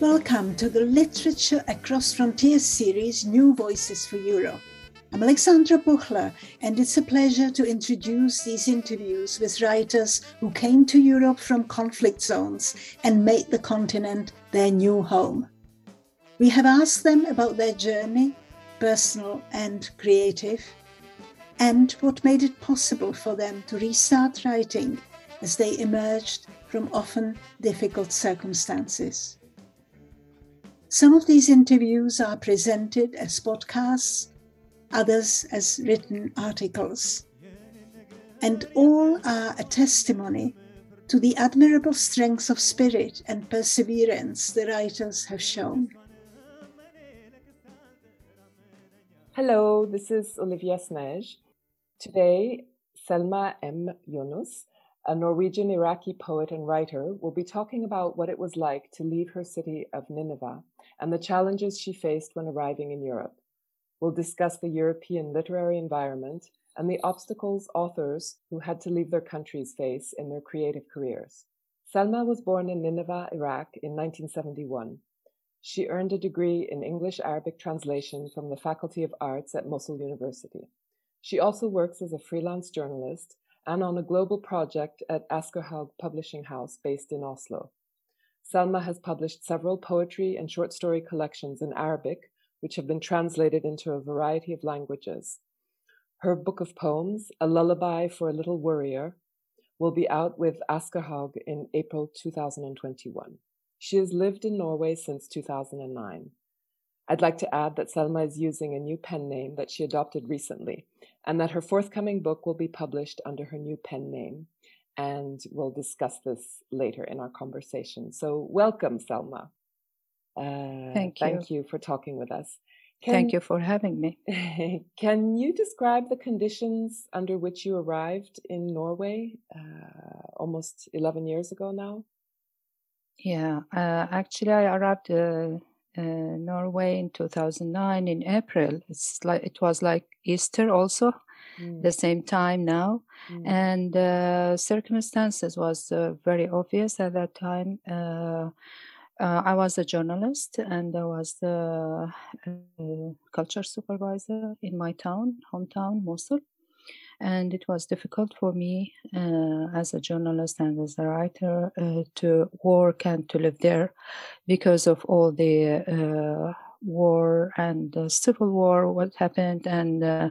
Welcome to the Literature Across Frontiers series New Voices for Europe. I'm Alexandra Buchler, and it's a pleasure to introduce these interviews with writers who came to Europe from conflict zones and made the continent their new home. We have asked them about their journey, personal and creative, and what made it possible for them to restart writing as they emerged from often difficult circumstances. Some of these interviews are presented as podcasts, others as written articles, and all are a testimony to the admirable strength of spirit and perseverance the writers have shown. Hello, this is Olivia Snaije. Today, Selma M. Yonus, a Norwegian Iraqi poet and writer, will be talking about what it was like to leave her city of Nineveh and the challenges she faced when arriving in Europe. We'll discuss the European literary environment and the obstacles authors who had to leave their countries face in their creative careers. Selma was born in Nineveh, Iraq in 1971. She earned a degree in English Arabic translation from the Faculty of Arts at Mosul University. She also works as a freelance journalist and on a global project at Aschehoug Publishing House based in Oslo. Selma has published several poetry and short story collections in Arabic, which have been translated into a variety of languages. Her book of poems, A Lullaby for a Little Worrier, will be out with Aschehoug in April 2021. She has lived in Norway since 2009. I'd like to add that Selma is using a new pen name that she adopted recently, and that her forthcoming book will be published under her new pen name. And we'll discuss this later in our conversation. So, welcome, Selma. Uh, thank you. Thank you for talking with us. Can, thank you for having me. Can you describe the conditions under which you arrived in Norway uh, almost 11 years ago now? Yeah, uh, actually, I arrived uh, uh, Norway in 2009 in April. It's like it was like Easter also, mm. the same time now, mm. and uh, circumstances was uh, very obvious at that time. Uh, uh, I was a journalist and I was the uh, culture supervisor in my town, hometown, Mosul and it was difficult for me uh, as a journalist and as a writer uh, to work and to live there because of all the uh, war and the civil war what happened and uh,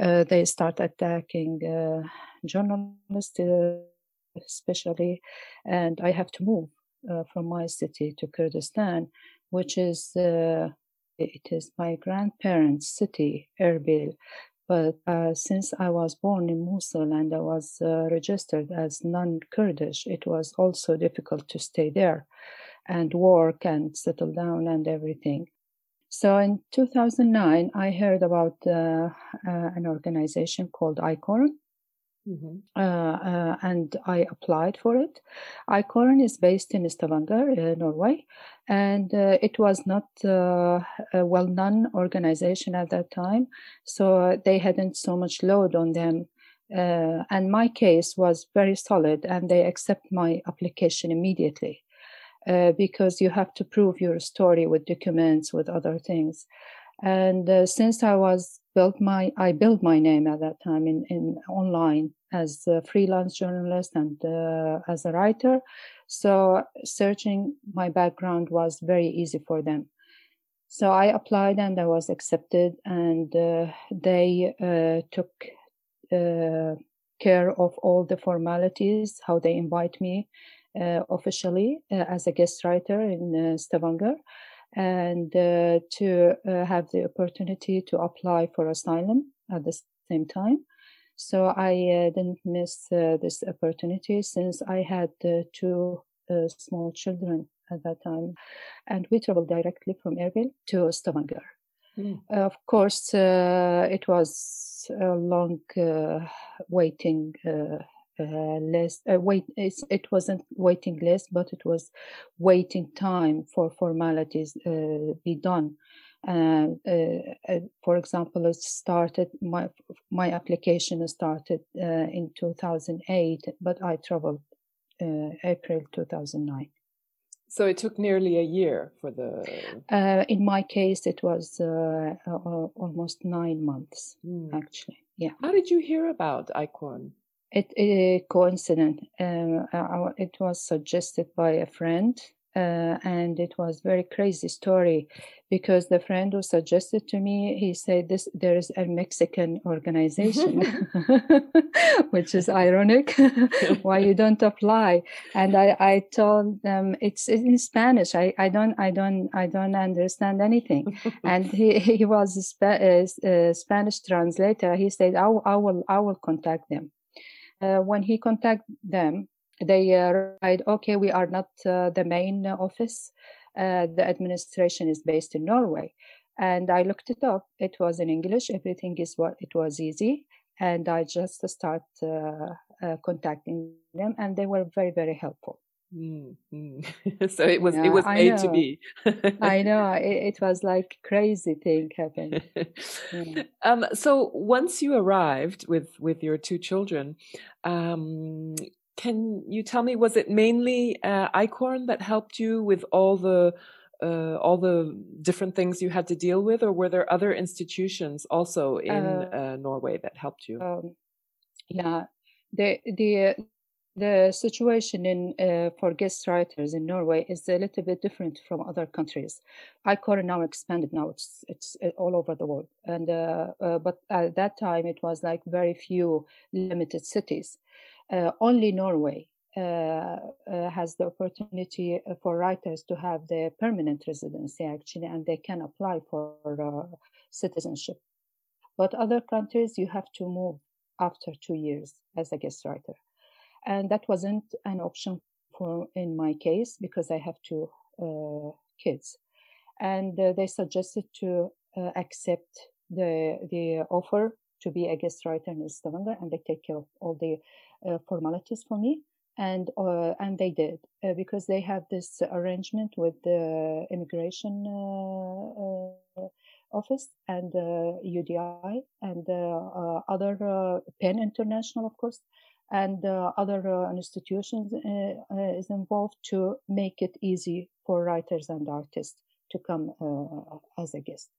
uh, they start attacking uh, journalists especially and i have to move from my city to kurdistan which is it is my grandparents' city, Erbil, but uh, since I was born in Mosul and I was uh, registered as non Kurdish, it was also difficult to stay there and work and settle down and everything. So in 2009, I heard about uh, uh an organization called ICORN, Mm-hmm. Uh, uh, and I applied for it. ICORN is based in Stavanger, uh, Norway, and uh, it was not uh, a well-known organization at that time, so they hadn't so much load on them. Uh, and my case was very solid, and they accept my application immediately because you have to prove your story with documents, with other things. And since I was built my I built my name at that time in, in online as a freelance journalist and uh, as a writer. So searching my background was very easy for them. So I applied and I was accepted, and uh, they uh, took uh, care of all the formalities, how they invite me uh, officially uh, as a guest writer in Stavanger and uh, to uh, have the opportunity to apply for asylum at the same time. So I uh, didn't miss this opportunity since I had two small children at that time, and we traveled directly from Erbil to Stavanger. Mm. of course, it was a long waiting uh, list uh, wait it wasn't waiting list but it was waiting time for formalities uh, be done uh, uh, for example it started my my application started uh, in 2008 but i traveled april 2009 So it took nearly a year for the. Uh, in my case, it was uh, almost nine months, mm. actually. Yeah. How did you hear about ICORN? It, it coincident. Uh, it was suggested by a friend uh, and it was very crazy story because the friend who suggested to me he said this there is a mexican organization which is ironic why you don't apply? And i i told them it's in spanish. I i don't i don't i don't understand anything. And he he was a, Sp- a, a spanish translator. He said I, I will i will contact them uh, when he contacted them they uh, write, okay, we are not uh, the main office. Uh, the administration is based in Norway. And I looked it up. It was in English. Everything is what it was easy. And I just start contacting them, and they were very, very helpful. Mm-hmm. so it was yeah, it was made to be. I know it, it, was like crazy thing happened. Yeah. Um, so once you arrived with with your two children, um, can you tell me was it mainly uh, ICORN that helped you with all the uh, all the different things you had to deal with, or were there other institutions also in uh, uh Norway that helped you? Um, yeah, the the the situation in uh, for guest writers in Norway is a little bit different from other countries. ICORN now expanded. Now it's it's uh, all over the world, and but at that time it was like very few limited cities uh, only Norway uh, uh, has the opportunity for writers to have the permanent residency actually, and they can apply for citizenship. But other countries, you have to move after two years as a guest writer, and that wasn't an option for in my case because I have two kids, and they suggested to accept the the offer to be a guest writer in Stavanger, and they take care of all the uh, formalities for me. And uh, and they did uh, because they have this arrangement with the immigration uh, uh, office and UDI and other PEN International, of course, and other institutions is involved to make it easy for writers and artists to come as a guest.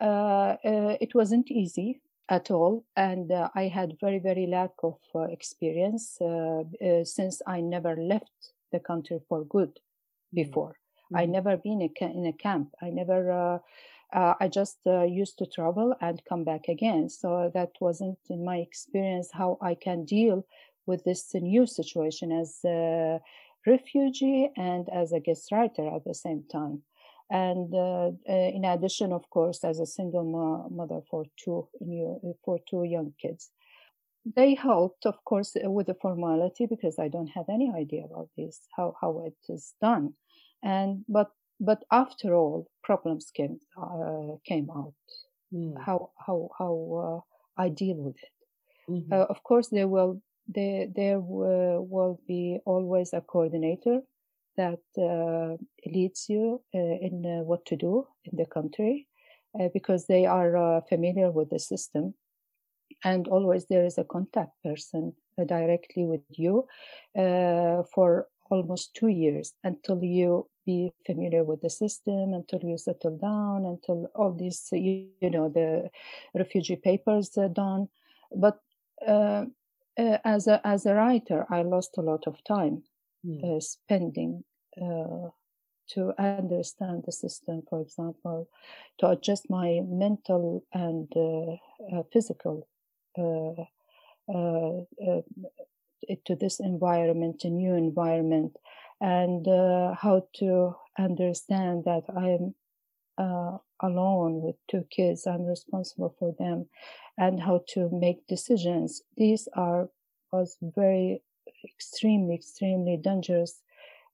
it wasn't easy at all and uh, i had very very lack of uh, experience uh, uh since i never left the country for good mm-hmm. before mm-hmm. i never been in a camp i never uh, uh, i just used to travel and come back again. So that wasn't in my experience how i can deal with this new situation as a refugee and as a guest writer at the same time. And uh, uh, in addition, of course, as a single mo- mother for two new, for two young kids, they helped, of course, uh, with the formality because I don't have any idea about this how how it is done, and but but after all, problems came uh, came out. Mm. How how how uh, I deal with it. Mm-hmm. Uh, of course, there will there there will be always a coordinator that uh, leads you uh, in uh, what to do in the country because they are familiar with the system and always there is a contact person directly with you for almost two years until you be familiar with the system until you settle down until all these you, you know the refugee papers are done but uh, uh, as a as a writer i lost a lot of time mm. uh, spending uh, to understand the system, for example, to adjust my mental and uh, uh physical uh, uh, to this environment, a new environment, and how to understand that I am uh, alone with two kids. I'm responsible for them, and how to make decisions. These are was very extremely, extremely dangerous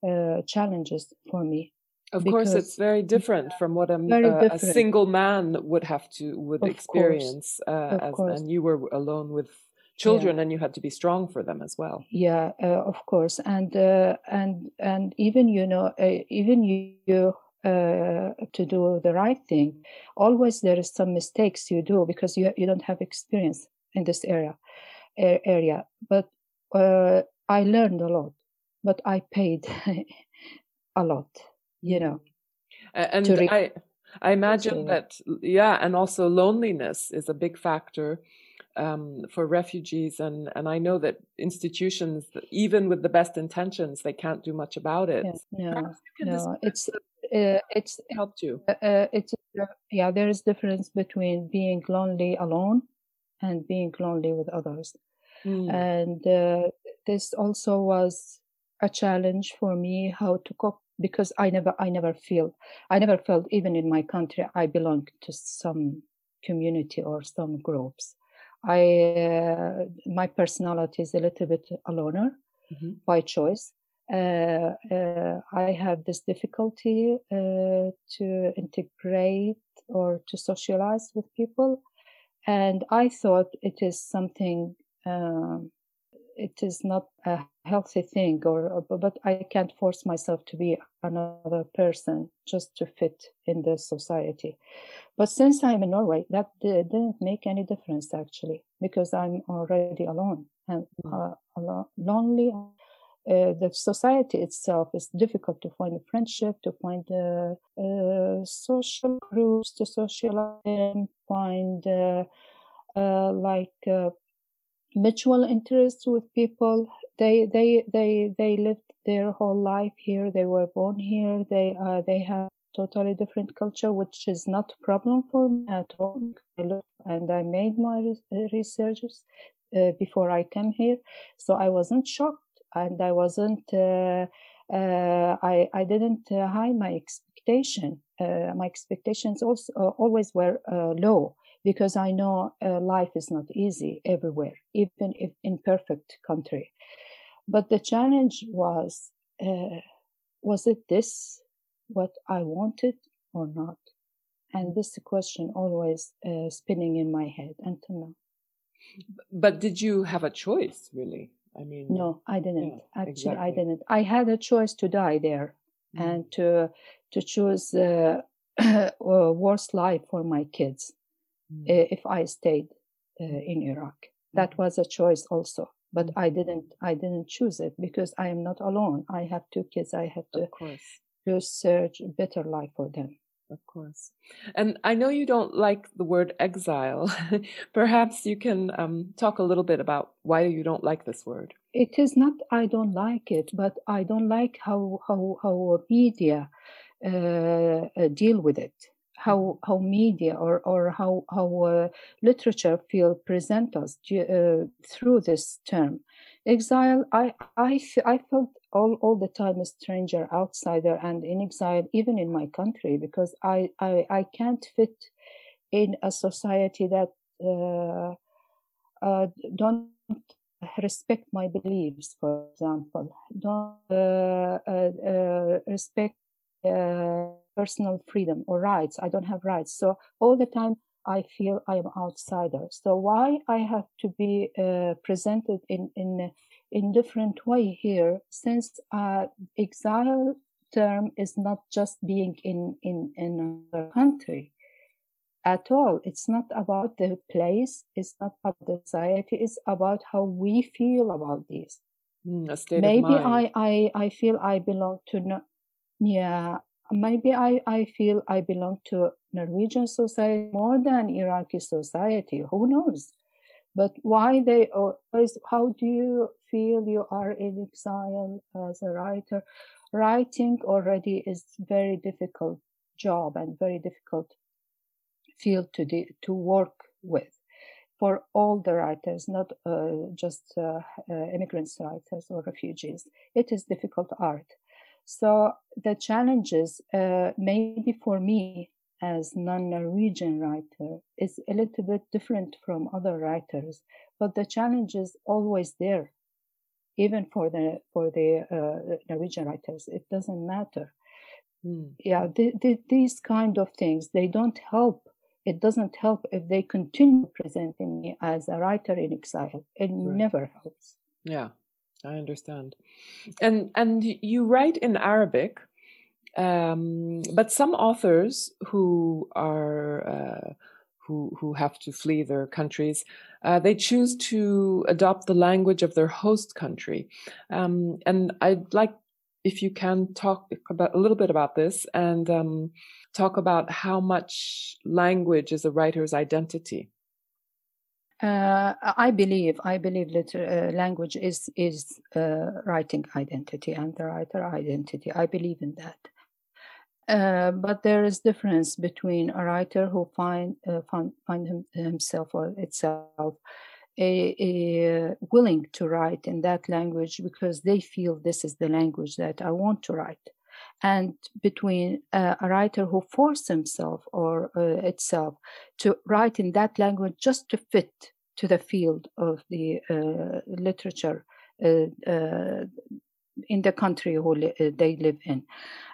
uh, challenges for me. Of course, it's very different from what a, uh, a single man would have to would of experience, uh, as, and you were alone with children, yeah. and you had to be strong for them as well. Yeah, uh, of course, and uh, and and even you know, even you uh, to do the right thing always there is some mistakes you do because you you don't have experience in this area area but uh, i learned a lot but I paid a lot, you know. And re- I, I imagine that, yeah, and also loneliness is a big factor um, for refugees, and and I know that institutions, even with the best intentions, they can't do much about it. Yeah, no, no, it's uh, it's helped you. Uh, uh it's uh, yeah, there is difference between being lonely alone and being lonely with others, mm. and uh, this also was a challenge for me how to cope because I never I never feel I never felt even in my country I belong to some community or some groups. I uh, my personality is a little bit a loner mm-hmm. by choice. Uh, uh, I have this difficulty uh, to integrate or to socialize with people, and I thought it is something um, it is not a healthy thing or but i can't force myself to be another person just to fit in the society but since i'm in norway that didn't make any difference actually because i'm already alone and mm. uh, lonely uh, the society itself is difficult to find a friendship, to find uh, uh, social groups, to socialize, and find uh, uh, like uh, mutual interest with people. They they they they lived their whole life here. They were born here. They uh, they have totally different culture, which is not a problem for me at all. I look, and I made my researches uh, before I came here, so I wasn't shocked, and I wasn't. Uh, uh, I I didn't uh, hide my expectation. Uh, my expectations also uh, always were low because I know uh, life is not easy everywhere, even if in perfect country. But the challenge was, uh, was it this what I wanted or not? And this question always uh, spinning in my head until now. But did you have a choice, really? I mean, no, I didn't. Yeah, Actually, exactly. I didn't. I had a choice to die there mm. and to to choose uh, a worse life for my kids mm. if I stayed uh, in Iraq. That mm-hmm. was a choice also, but mm. I didn't. I didn't choose it because I am not alone. I have two kids. I have to to search a better life for them. Of course. And I know you don't like the word exile. Perhaps you can um, talk a little bit about why you don't like this word. It is not I don't like it, but I don't like how how how media uh, uh, deal with it how how media or or how how uh, literature feel present us uh, through this term. Exile i i i felt all all the time a stranger outsider and in exile even in my country because i i, I can't fit in a society that uh, uh don't respect my beliefs for example. Don't uh, uh, respect personal freedom or rights. I don't have rights. So all the time I feel I am outsider. So why I have to be uh, presented in in in different way here? Since uh, exile term is not just being in in in a country at all. It's not about the place. It's not about the society. It's about how we feel about this. Mm, Maybe I, I I feel I belong to no, yeah maybe I, I feel I belong to Norwegian society more than Iraqi society. Who knows? But why they always, how do you feel you are in exile as a writer? Writing already is very difficult job and very difficult field to, de- to work with for all the writers, not uh, just uh, uh, immigrants writers or refugees. It is difficult art. So the challenges, uh, maybe for me as non-Norwegian writer, is a little bit different from other writers, but the challenge is always there, even for the for the uh, Norwegian writers. It doesn't matter. Mm. Yeah, the, the, these kind of things they don't help. It doesn't help if they continue presenting me as a writer in exile. It right. never helps. Yeah. I understand. And and you write in Arabic, um, but some authors who are uh, who who have to flee their countries, uh, they choose to adopt the language of their host country. Um, and I'd like if you can talk about a little bit about this and um, talk about how much language is a writer's identity. Uh, I believe I believe liter- uh, language is is uh, writing identity and the writer identity. I believe in that. Uh, but there is difference between a writer who find uh, find, find him, himself or itself a, a willing to write in that language because they feel this is the language that I want to write, and between uh, a writer who forces himself or uh, itself to write in that language just to fit to the field of the uh, literature uh, uh, in the country who li- uh, they live in.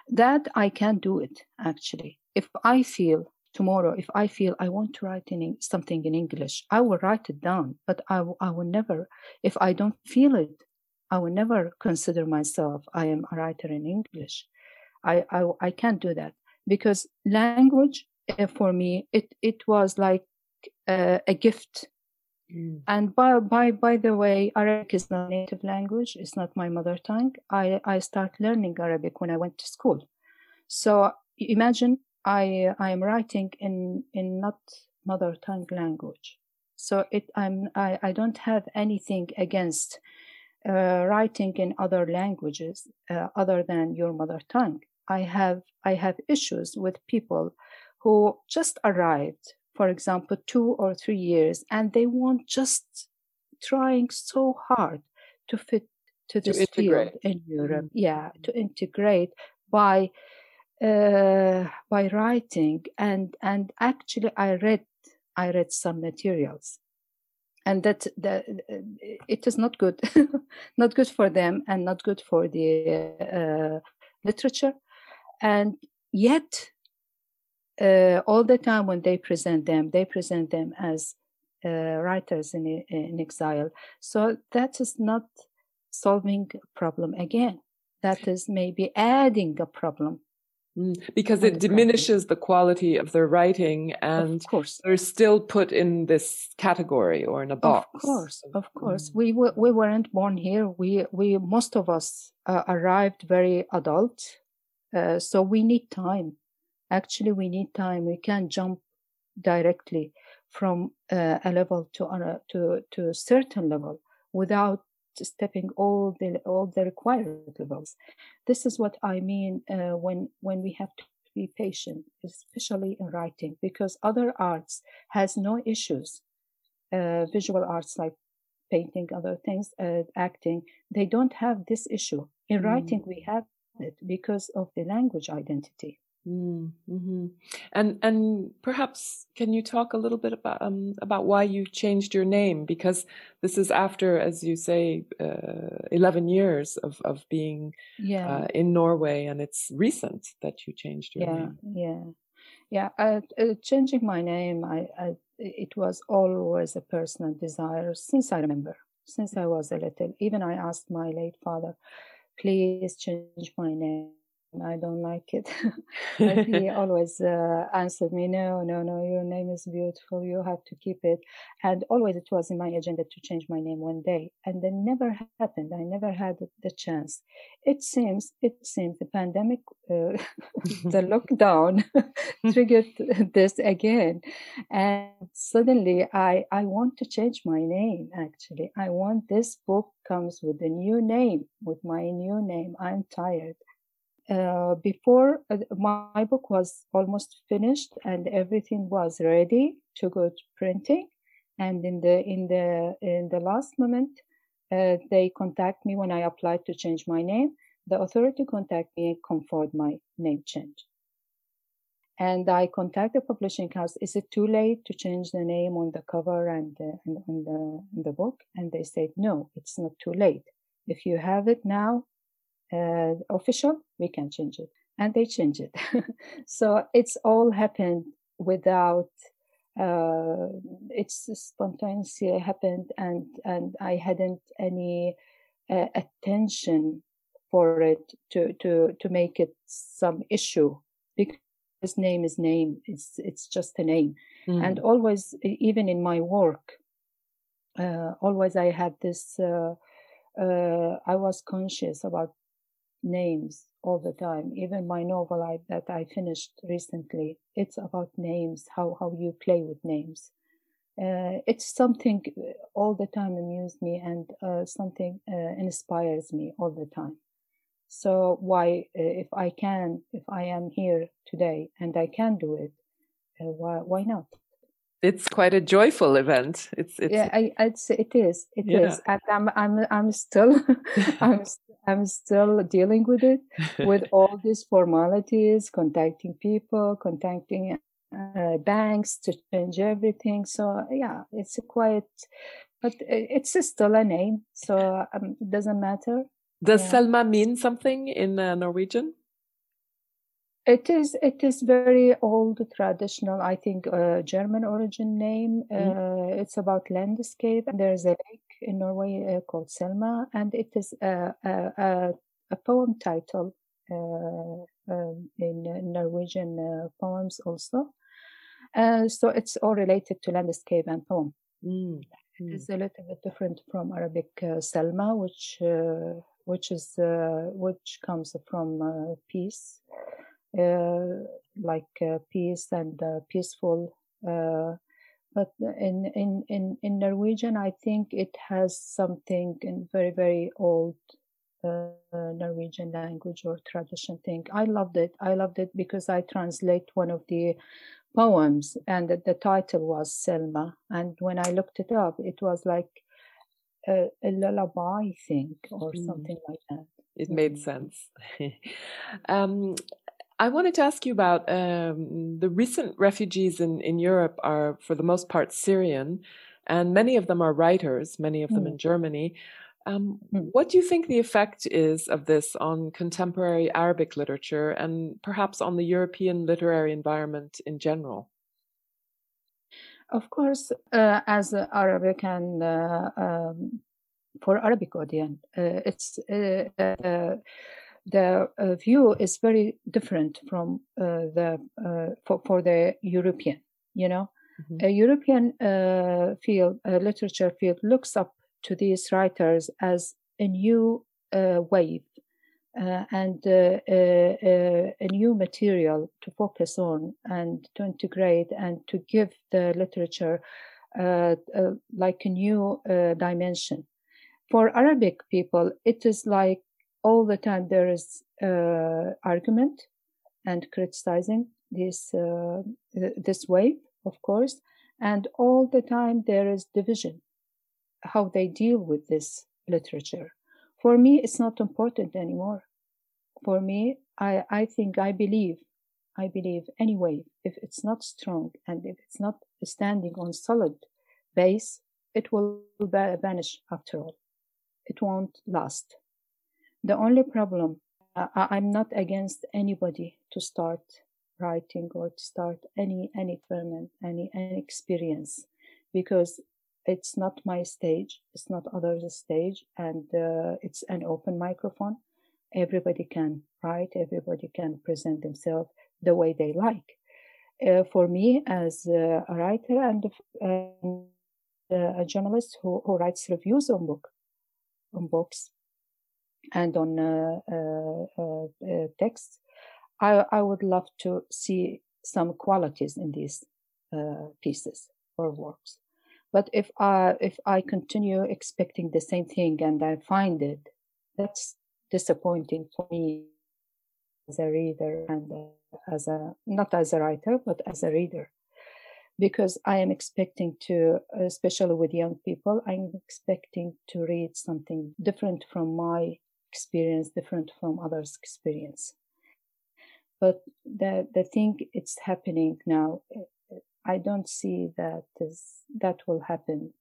That I can do it actually. If I feel tomorrow, if I feel I want to write in something in English, I will write it down. But I, w- I will never, if I don't feel it, I will never consider myself I am a writer in English. I, I, I can't do that because language uh, for me it it was like uh, a gift. Mm. And by, by by the way, Arabic is not native language. It's not my mother tongue. I I start learning Arabic when I went to school. So imagine I I am writing in in not mother tongue language. So it I'm I, I don't have anything against uh, writing in other languages uh, other than your mother tongue. I have I have issues with people who just arrived, for example, two or three years, and they want just trying so hard to fit to To field in Europe. Mhm. Yeah, to integrate by uh, by writing and and actually I read I read some materials and that that it is not good not good for them and not good for the uh, literature and yet uh, all the time when they present them they present them as uh, writers in, in exile so that is not solving a problem again that is maybe adding a problem. Because it diminishes the quality of their writing and of course they're still put in this category or in a box. Of course, of course. Mm. We were, we weren't born here. We we most of us uh, arrived very adult, uh, so we need time. Actually, we need time. We can't jump directly from uh, a level to a to to a certain level without stepping all the all the required levels. This is what I mean uh, when when we have to be patient, especially in writing, because other arts has no issues uh, visual arts like painting, other things, uh, acting, they don't have this issue. In Mm. writing, we have it because of the language identity. Mm, hmm And and perhaps can you talk a little bit about um, about why you changed your name? Because this is after, as you say, uh, eleven years of of being Yeah, uh, in Norway, and it's recent that you changed your yeah, name. yeah, yeah. Uh, uh, changing my name, I, I, it was always a personal desire since I remember, since I was a little. Even I asked my late father, please change my name. I don't like it. but he always uh, answered me, no, no, no, your name is beautiful. You have to keep it. And always it was in my agenda to change my name one day. And then never happened. I never had the chance. It seems, it seems the pandemic, uh, the lockdown triggered this again. And suddenly I, I want to change my name actually. I want this book comes with a new name, with my new name. I'm tired uh, before uh, my book was almost finished and everything was ready to go to printing. And in the in the in the last moment uh, they contact me when i applied to change my name. The authority contact me and confirmed my name change. And i contact the publishing house is it too late to change the name on the cover and the, and, and the, the book? And they said no it's not too late. If you have it now uh, official, we can change it. And they change it. so it's all happened without, uh, it's spontaneously happened and, and I hadn't any uh, attention for it to, to, to make it some issue because name is name. It's, it's just a name. Mm. And always, even in my work, uh, always I had this, uh, uh, I was conscious about names all the time. Even my novel I, that I finished recently, it's about names, how, how you play with names. Uh, it's something uh, all the time amuses me and uh, something uh, inspires me all the time. So why, uh, if I can, if I am here today and I can do it, uh, why, why not? It's quite a joyful event. It's, it's yeah, I, it's, it is, it yeah. is, and I'm, I'm, I'm still, I'm, I'm still dealing with it, with all these formalities, contacting people, contacting uh, banks to change everything. So yeah, it's a quite, but it's still a name, so um, it doesn't matter. Does yeah. Selma mean something in uh, Norwegian? It is. It is very old, traditional. I think uh, German origin name. Mm. it's about landscape, and there's a lake in Norway uh, called Selma, and it is a a, a poem title uh, um, in Norwegian uh, poems also. Uh, so it's all related to landscape and poem. Mm. Mm. It's a little bit different from Arabic Selma, which which is which comes from peace. Uh, like uh, peace and uh, peaceful. but in, in, in, in Norwegian, I think it has something in very, very old uh, Norwegian language or tradition thing. I loved it. I loved it because I translate one of the poems and the, the title was Selma. And when I looked it up, it was like a, a lullaby thing or mm. something like that. It made sense. um, I wanted to ask you about um, the recent refugees in, in Europe are, for the most part, Syrian, and many of them are writers, many of them mm. in Germany. Um, mm. What do you think the effect is of this on contemporary Arabic literature and perhaps on the European literary environment in general? Of course, uh, as Arabic and uh, um, for Arabic audience, uh, it's uh, uh, the uh, view is very different from uh, the uh, for, for the European. You know, mm-hmm. a European uh, field, literature field, looks up to these writers as a new uh, wave uh, and a new material to focus on and to integrate and to give the literature like a new dimension. For Arabic people, it is like all the time there is uh, argument and criticizing this uh, this way, of course, and all the time there is division. How they deal with this literature. For me, it's not important anymore. For me, I, I think I believe, I believe anyway, if it's not strong and if it's not standing on solid base, it will vanish after all. It won't last. The only problem, I, I'm not against anybody to start writing or to start any any experiment, any any experience, because it's not my stage, it's not others' stage, and uh, it's an open microphone. Everybody can write, everybody can present themselves the way they like. Uh, for me, as a writer and a journalist who, who writes reviews on book on books, and on uh, uh, uh, text, I, I would love to see some qualities in these pieces or works. But if I if I continue expecting the same thing and I find it, that's disappointing for me as a reader and as a not as a writer but as a reader because I am expecting to, especially with young people, I'm expecting to read something different from my experience different from others' experience. But the the thing it's happening now, I don't see that is, that will happen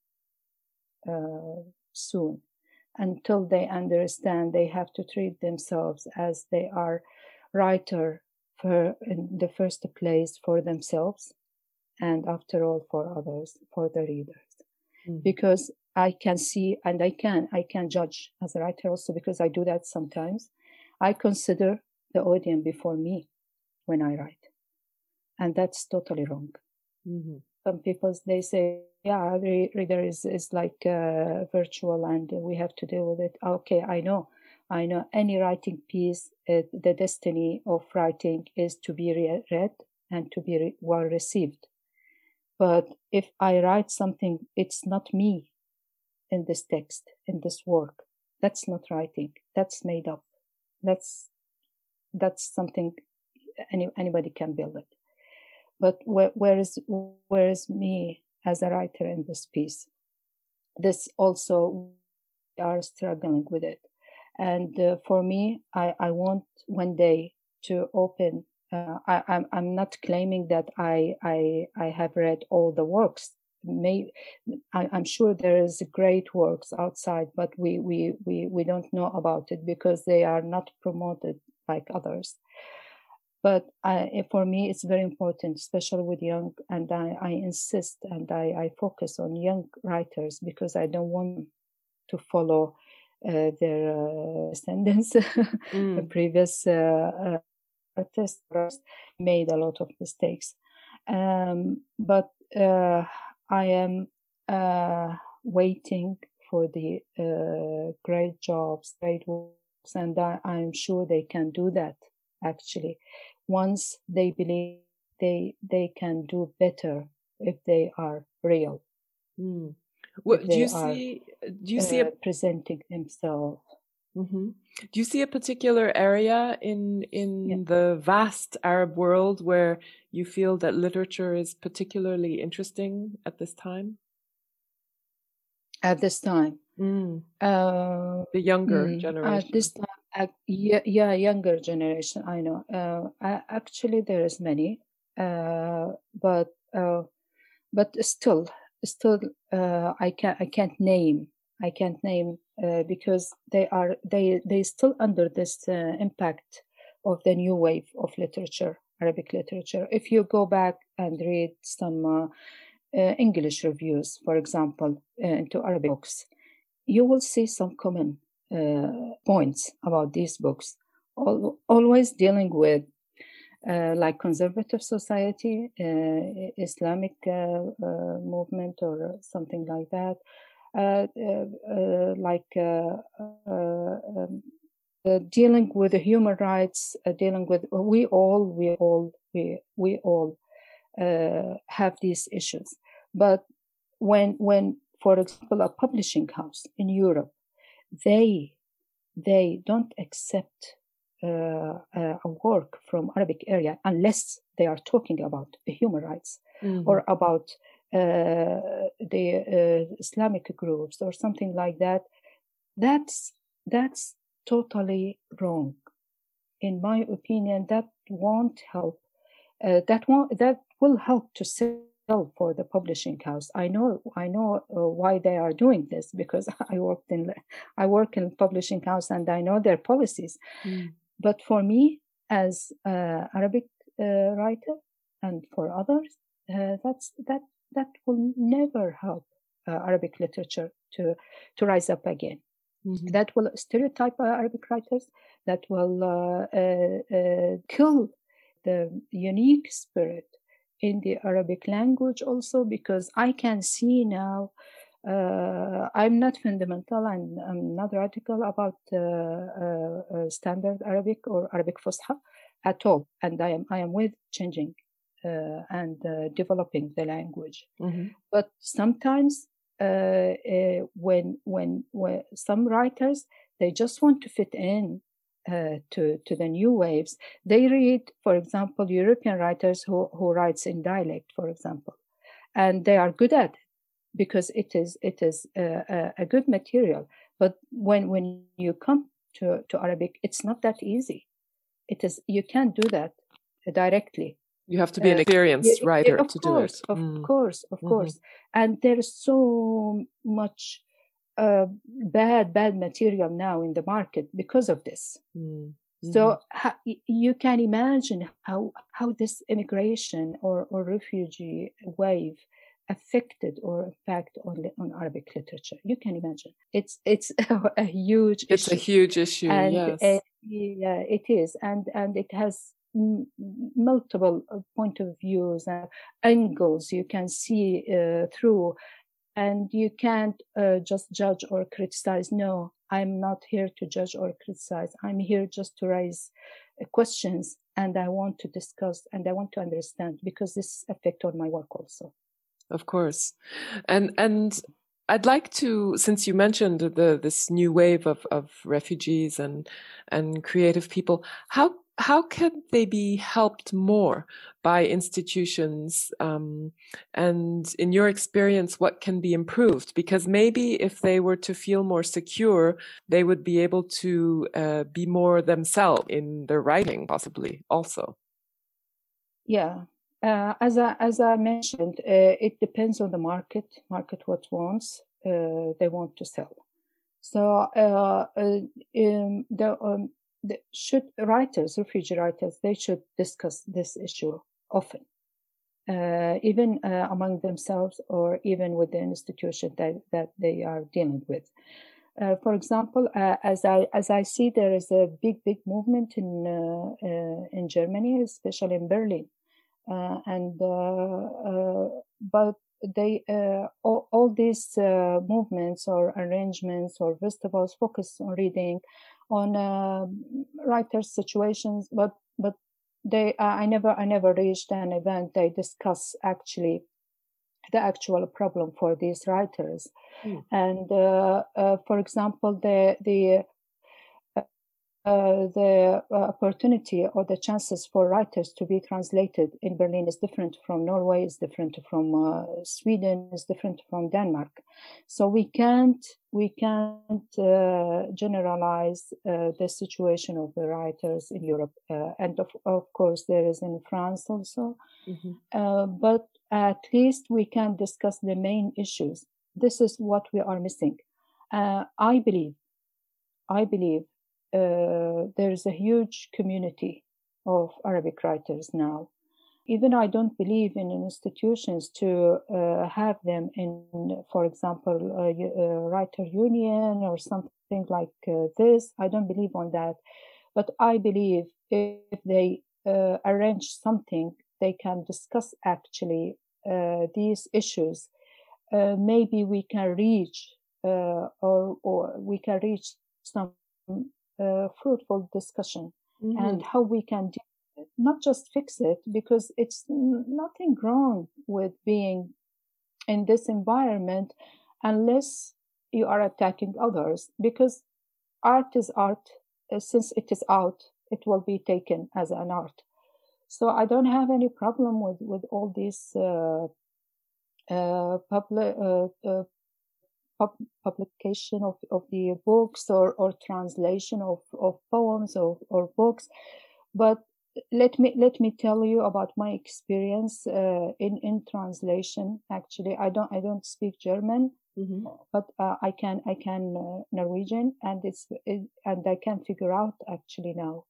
uh, soon. Until they understand, they have to treat themselves as they are writer for in the first place for themselves, and after all for others, for the readers, mm. because I can see and I can I can judge as a writer also because I do that sometimes. I consider the audience before me when I write, and that's totally wrong. Mm-hmm. Some people they say, "Yeah, the reader is is like uh, virtual, and we have to deal with it." Okay, I know, I know any writing piece, uh, the destiny of writing is to be re- read and to be re- well received. But if I write something, it's not me in this text, in this work. That's not writing. That's made up. That's that's something any, anybody can build it. But where, where is where is me as a writer in this piece? This also are struggling with it, and uh, for me, I, I want one day to open. Uh, I, I'm I'm not claiming that I I I have read all the works may I, am sure there is great works outside but we, we we we don't know about it because they are not promoted like others. But I, for me it's very important especially with young and i, I insist and I, I focus on young writers because i don't want to follow uh, their uh, descendants. Mm. the previous uh, uh, artists made a lot of mistakes. Um, but uh, I am uh, waiting for the uh, great jobs, great works, and I, I'm sure they can do that. Actually, once they believe they they can do better if they are real. Mm. Well, do you see? Do you see uh, a... presenting themselves? Mm-hmm. Do you see a particular area in in yeah. the vast Arab world where you feel that literature is particularly interesting at this time? At this time, mm. uh, the younger mm, generation. At this time, uh, yeah, yeah, younger generation. I know. Uh, actually, there is many, uh, but uh, but still, still, I can't I can't name I can't name uh, because they are they they still under this uh, impact of the new wave of literature, Arabic literature. If you go back and read some uh, uh English reviews, for example, uh, into Arabic books, you will see some common uh, points about these books. Al- always dealing with like conservative society, Islamic movement, or something like that uh, uh, uh, Uh, uh, uh, like um, dealing with the human rights, dealing with we all, we all, we we all have these issues. But when when, for example, a publishing house in Europe, they they don't accept uh, a work from Arabic area unless they are talking about human rights mm-hmm. or about uh, the uh, Islamic groups or something like that, that's that's totally wrong. In my opinion, that won't help. Uh, that won't that will help to sell for the publishing house. I know I know uh, why they are doing this because I worked in I work in publishing house and I know their policies. Mm. But for me, as Arabic uh, writer, and for others, uh, that's that that will never help uh, Arabic literature to, to rise up again. Mm-hmm. That will stereotype Arabic writers, that will uh, uh, uh, kill the unique spirit in the Arabic language also, because I can see now. Uh, I'm not fundamental and I'm not radical about uh, standard Arabic or Arabic Fusha at all, and I am I am with changing uh, and uh, developing the language. Mm-hmm. But sometimes uh, when, when when some writers they just want to fit in uh, to to the new waves. They read, for example, European writers who who writes in dialect, for example, and they are good at it because it is it is a, a good material. But when when you come to to Arabic, it's not that easy. It is you can't do that directly you have to be an uh, experienced uh, writer to course, do it. Of mm. course, of mm-hmm. course. And there's so much uh, bad, bad material now in the market because of this. Mm-hmm. So ha- you can imagine how how this immigration or, or refugee wave affected or impact on on Arabic literature. You can imagine. It's it's a huge. It's issue. a huge issue. And, yes. Uh, yeah, it is, and and it has multiple uh, point of views and angles you can see uh, through and you can't uh, just judge or criticize no I'm not here to judge or criticize. I'm here just to raise uh, questions and I want to discuss and I want to understand because this affect on my work also. Of course. And and I'd like to, since you mentioned the this new wave of, of refugees and and creative people, how how can they be helped more by institutions? Um, and in your experience, what can be improved? Because maybe if they were to feel more secure, they would be able to uh, be more themselves in their writing, possibly also. Yeah. Uh, as I as I mentioned, uh, it depends on the market. Market what wants uh, they want to sell. So uh, uh, um, the um, the, should writers, refugee writers, they should discuss this issue often, uh, even uh, among themselves or even with the institution that, that they are dealing with. Uh, for example, uh, as I as I see, there is a big big movement in uh, uh, in Germany, especially in Berlin, and but they all, all, these movements or arrangements or festivals focus on reading on uh, writers' situations, but but they uh, I never I never reached an event they discuss actually the actual problem for these writers, mm. and uh, uh, for example the the uh, the uh, opportunity or the chances for writers to be translated in Berlin is different from Norway, is different from uh, Sweden, is different from Denmark. So we can't we can't uh, generalize uh, the situation of the writers in Europe, and of of course there is in France also. Mm-hmm. but at least we can discuss the main issues. This is what we are missing. I believe. I believe uh, there's a huge community of Arabic writers now. Even I don't believe in institutions to uh, have them in, for example, a, a, writer union or something like uh, this. I don't believe on that, but I believe if they uh, arrange something, they can discuss actually uh, these issues. Maybe we can reach or or we can reach some uh, fruitful discussion mm-hmm. and how we can do it. not just fix it because it's nothing wrong with being in this environment unless you are attacking others because art is art uh, since it is out it will be taken as an art so i don't have any problem with with all these uh, uh, public uh, uh, pub- publication of, of the books or, or translation of, of poems or, or books. But let me let me tell you about my experience uh, in in translation. Actually, I don't I don't speak German, mm-hmm. but uh, I can I can uh, Norwegian, and it's it, and I can figure out actually now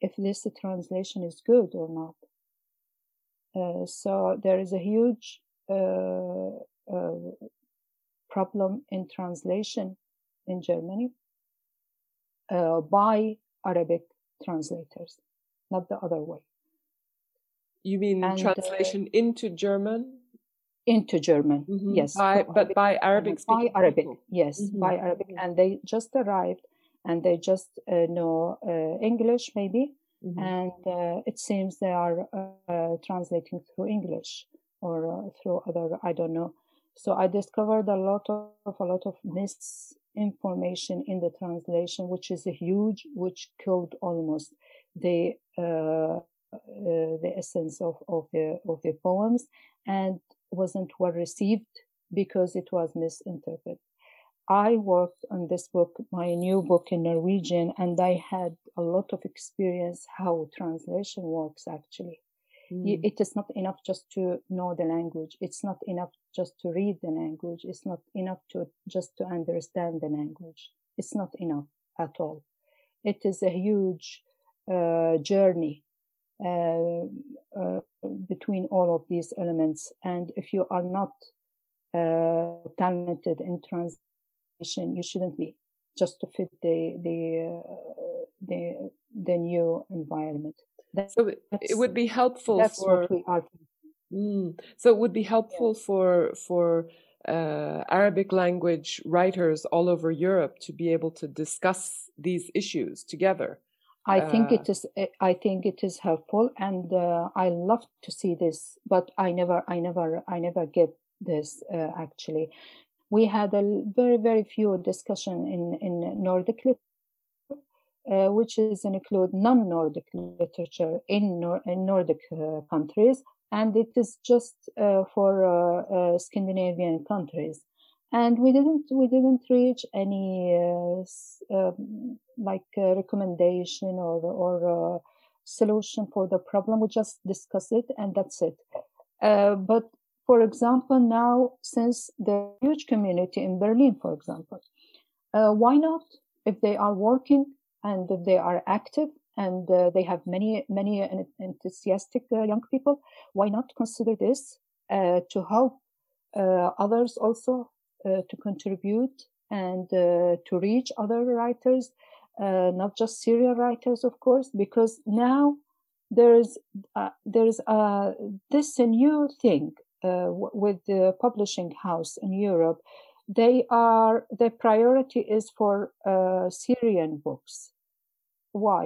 if this translation is good or not. Uh, so there is a huge uh, uh, problem in translation in Germany uh, by Arabic translators, not the other way. You mean and, uh, translation uh, into German? Into German, mm-hmm. yes. By, but by Arabic By Arabic, people. yes, mm-hmm. by Arabic. And they just arrived and they just uh, know uh, English, maybe. Mm-hmm. And uh, it seems they are translating through English or through other, I don't know, so I discovered a lot of a lot of misinformation in the translation, which is a huge, which killed almost the uh, uh, the essence of, of the of the poems, and wasn't well received because it was misinterpreted. I worked on this book, my new book in Norwegian, and I had a lot of experience how translation works actually. Mm. It is not enough just to know the language. It's not enough just to read the language. It's not enough to just to understand the language. It's not enough at all. It is a huge uh, journey uh, uh, between all of these elements. And if you are not uh, talented in translation, you shouldn't be just to fit the the uh, the the new environment. That's, so it would be helpful that's for what we are mm, so it would be helpful yeah. for for uh, Arabic language writers all over Europe to be able to discuss these issues together. I think it uh. I think it is helpful, and uh, I love to see this. But I never, I never, I never get this. Uh, actually, we had a very, very few discussion in in Nordic uh, which is include non-Nordic literature in, Nor- in Nordic uh, countries, and it is just uh, for Scandinavian countries. And we didn't we didn't reach any uh, um, like recommendation or or solution for the problem. We just discuss it and that's it. Uh, but for example now since the huge community in berlin for example uh, why not if they are working and they are active and uh, they have many many enthusiastic young people why not consider this to help others also uh, to contribute and uh, to reach other writers, uh, not just Syrian writers, of course, because now there's there's this new thing with the publishing house in Europe. They are their priority is for Syrian books. Why?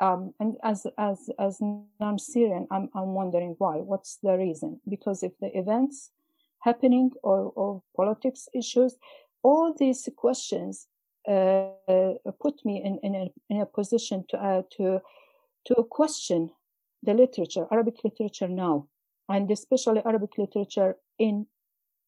Um, and as as as non-Syrian, I'm I'm wondering why. What's the reason? Because if the events happening or, or politics issues. All these questions uh, put me in, in, a, in a position to, uh, to, to question the literature, Arabic literature now, and especially Arabic literature in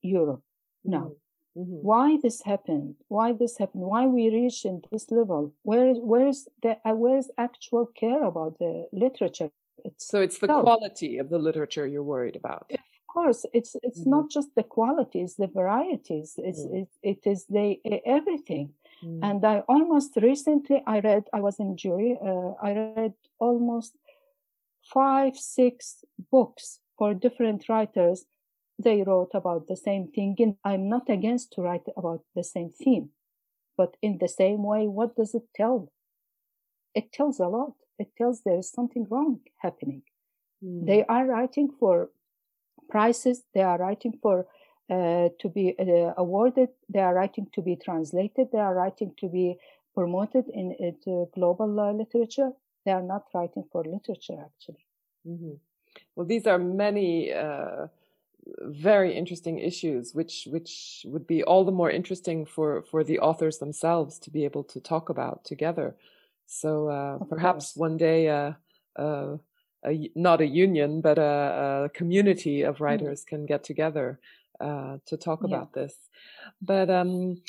Europe now. Mm-hmm. Mm-hmm. Why this happened? Why this happened? Why we reached in this level? Where where is the uh, where is actual care about the literature? It's so it's the quality of the literature you're worried about Of course it's it's mm-hmm. not just the qualities the varieties it's mm. it, it is the everything mm. and i almost recently i read i was in jury uh, i read almost five six books for different writers they wrote about the same thing and i'm not against to write about the same theme but in the same way what does it tell? It tells a lot. It tells there is something wrong happening. Mm. they are writing for prizes they are writing for uh, to be uh, awarded. They are writing to be translated. They are writing to be promoted in into global uh, literature. They are not writing for literature actually. Mm-hmm. well these are many uh, very interesting issues which which would be all the more interesting for for the authors themselves to be able to talk about together so uh, perhaps one day uh, a, not a union, but a, a community of mm. writers mm. can get together uh, to talk yeah. about this. But um,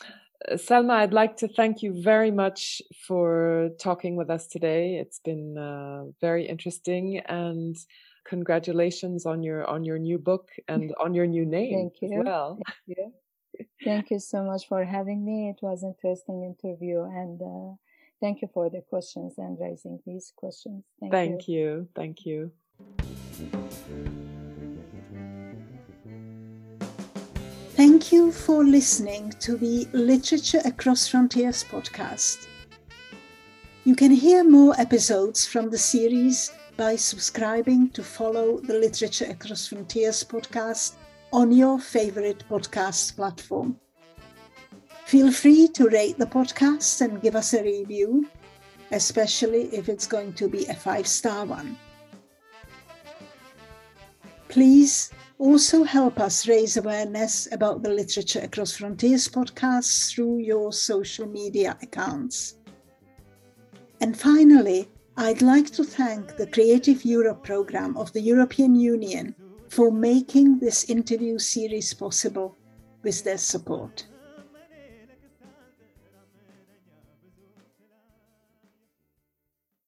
Selma, I'd like to thank you very much for talking with us today. It's been uh, very interesting, and congratulations on your on your new book and on your new name thank you. well. Thank you. thank you so much for having me. It was an interesting interview, and uh, Thank you for the questions and raising these questions. Thank, Thank you. you. Thank you. Thank you for listening to the Literature Across Frontiers podcast. You can hear more episodes from the series by subscribing to follow the Literature Across Frontiers podcast on your favorite podcast platform. Feel free to rate the podcast and give us a review, especially if it's going to be a five star one. Please also help us raise awareness about the Literature Across Frontiers podcast through your social media accounts. And finally, I'd like to thank the Creative Europe program of the European Union for making this interview series possible with their support.